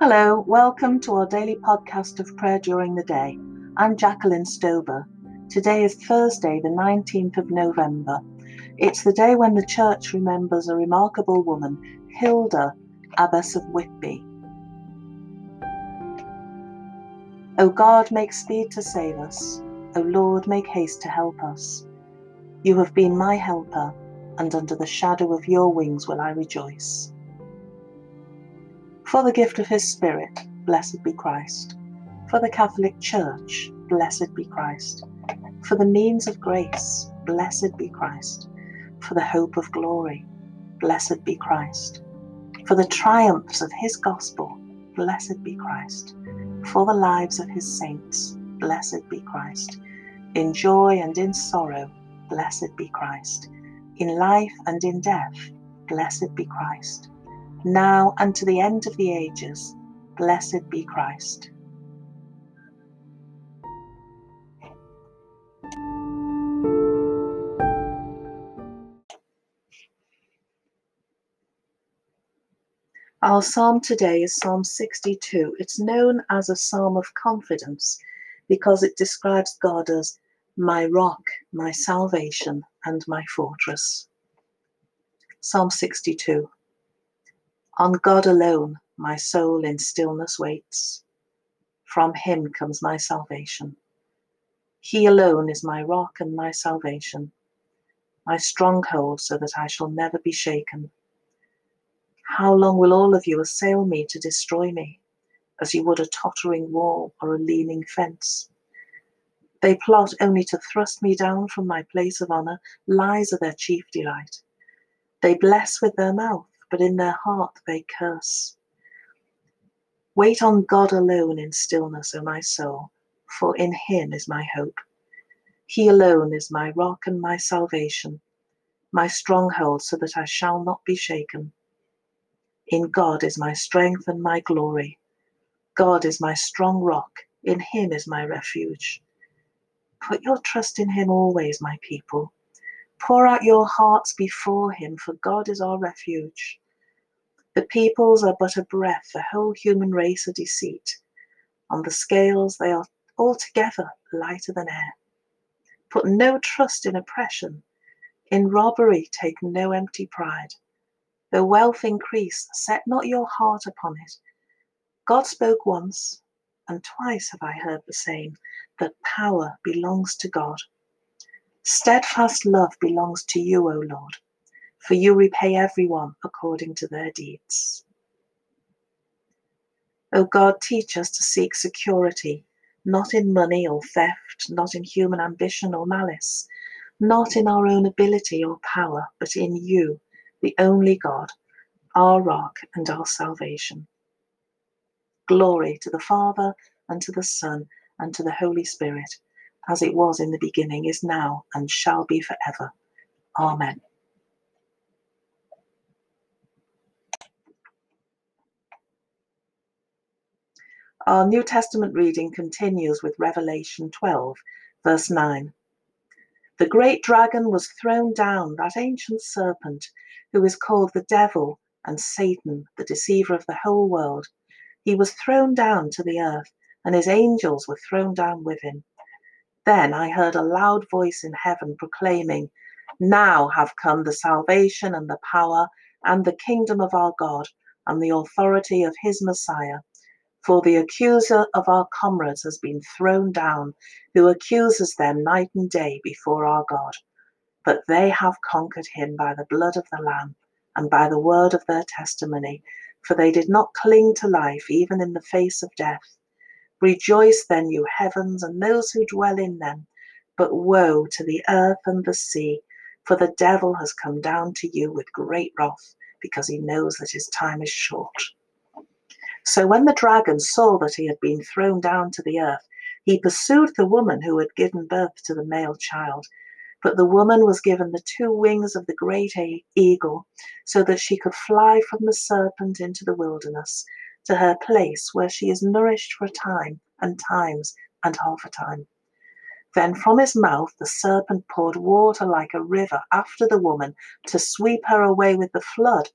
Hello, welcome to our daily podcast of prayer during the day. I'm Jacqueline Stober. Today is Thursday, the 19th of November. It's the day when the church remembers a remarkable woman, Hilda, Abbess of Whitby. O God, make speed to save us. O Lord, make haste to help us. You have been my helper, and under the shadow of your wings will I rejoice. For the gift of his Spirit, blessed be Christ. For the Catholic Church, blessed be Christ. For the means of grace, blessed be Christ. For the hope of glory, blessed be Christ. For the triumphs of his gospel, blessed be Christ. For the lives of his saints, blessed be Christ. In joy and in sorrow, blessed be Christ. In life and in death, blessed be Christ. Now and to the end of the ages, blessed be Christ. Our psalm today is Psalm 62. It's known as a psalm of confidence because it describes God as my rock, my salvation, and my fortress. Psalm 62. On God alone my soul in stillness waits. From him comes my salvation. He alone is my rock and my salvation, my stronghold so that I shall never be shaken. How long will all of you assail me to destroy me, as you would a tottering wall or a leaning fence? They plot only to thrust me down from my place of honour. Lies are their chief delight. They bless with their mouth, but in their heart they curse. Wait on God alone in stillness, O my soul, for in him is my hope. He alone is my rock and my salvation, my stronghold, so that I shall not be shaken. In God is my strength and my glory. God is my strong rock. In him is my refuge. Put your trust in him always, my people. Pour out your hearts before him, for God is our refuge. The peoples are but a breath, the whole human race a deceit. On the scales they are altogether lighter than air. Put no trust in oppression. In robbery take no empty pride. Though wealth increase, set not your heart upon it. God spoke once, and twice have I heard the same, that power belongs to God. Steadfast love belongs to you, O Lord, for you repay everyone according to their deeds. O God, teach us to seek security, not in money or theft, not in human ambition or malice, not in our own ability or power, but in you the only God, our rock and our salvation. Glory to the Father, and to the Son, and to the Holy Spirit, as it was in the beginning, is now, and shall be forever. Amen. Our New Testament reading continues with Revelation 12, verse 9. The great dragon was thrown down, that ancient serpent, who is called the devil and Satan, the deceiver of the whole world. He was thrown down to the earth, and his angels were thrown down with him. Then I heard a loud voice in heaven proclaiming, Now have come the salvation and the power and the kingdom of our God and the authority of his Messiah. For the accuser of our comrades has been thrown down, who accuses them night and day before our God. But they have conquered him by the blood of the Lamb and by the word of their testimony, for they did not cling to life even in the face of death. Rejoice then, you heavens, and those who dwell in them. But woe to the earth and the sea, for the devil has come down to you with great wrath, because he knows that his time is short. So when the dragon saw that he had been thrown down to the earth, he pursued the woman who had given birth to the male child. But the woman was given the two wings of the great eagle, so that she could fly from the serpent into the wilderness, to her place where she is nourished for a time, and times, and half a time. Then from his mouth the serpent poured water like a river after the woman to sweep her away with the flood.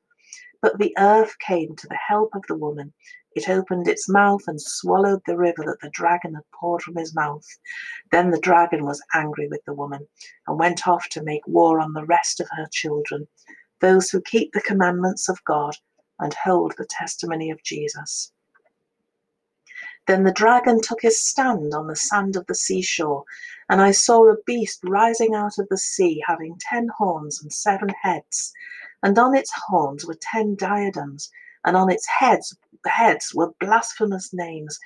But the earth came to the help of the woman It opened its mouth and swallowed the river that the dragon had poured from his mouth. Then the dragon was angry with the woman and went off to make war on the rest of her children, those who keep the commandments of God and hold the testimony of Jesus. Then the dragon took his stand on the sand of the seashore, and I saw a beast rising out of the sea, having ten horns and seven heads, and on its horns were ten diadems, and on its heads heads were blasphemous names.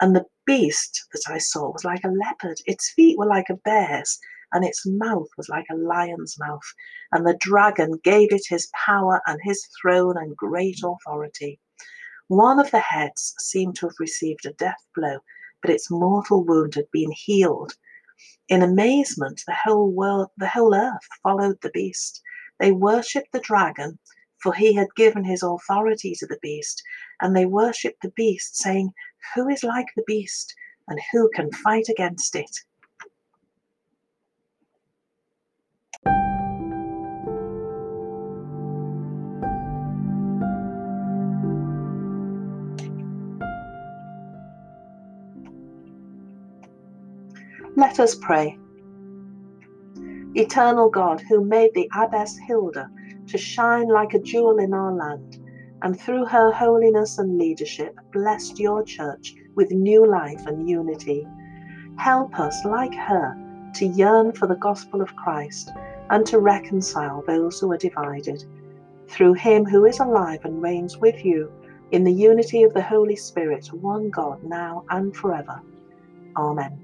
And the beast that I saw was like a leopard, its feet were like a bear's, and its mouth was like a lion's mouth. And the dragon gave it his power and his throne and great authority. One of the heads seemed to have received a death blow, but its mortal wound had been healed. In amazement, the whole world, the whole earth followed the beast. They worshipped the dragon for he had given his authority to the beast, and they worshipped the beast, saying, Who is like the beast, and who can fight against it? Let us pray. Eternal God, who made the Abbess Hilda to shine like a jewel in our land, and through her holiness and leadership, blessed your church with new life and unity. Help us, like her, to yearn for the gospel of Christ and to reconcile those who are divided. Through him who is alive and reigns with you in the unity of the Holy Spirit, one God, now and forever. Amen.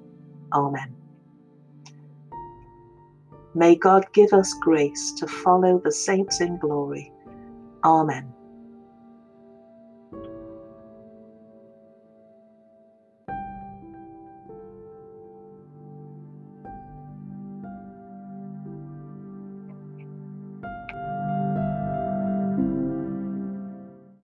Amen. May God give us grace to follow the saints in glory. Amen.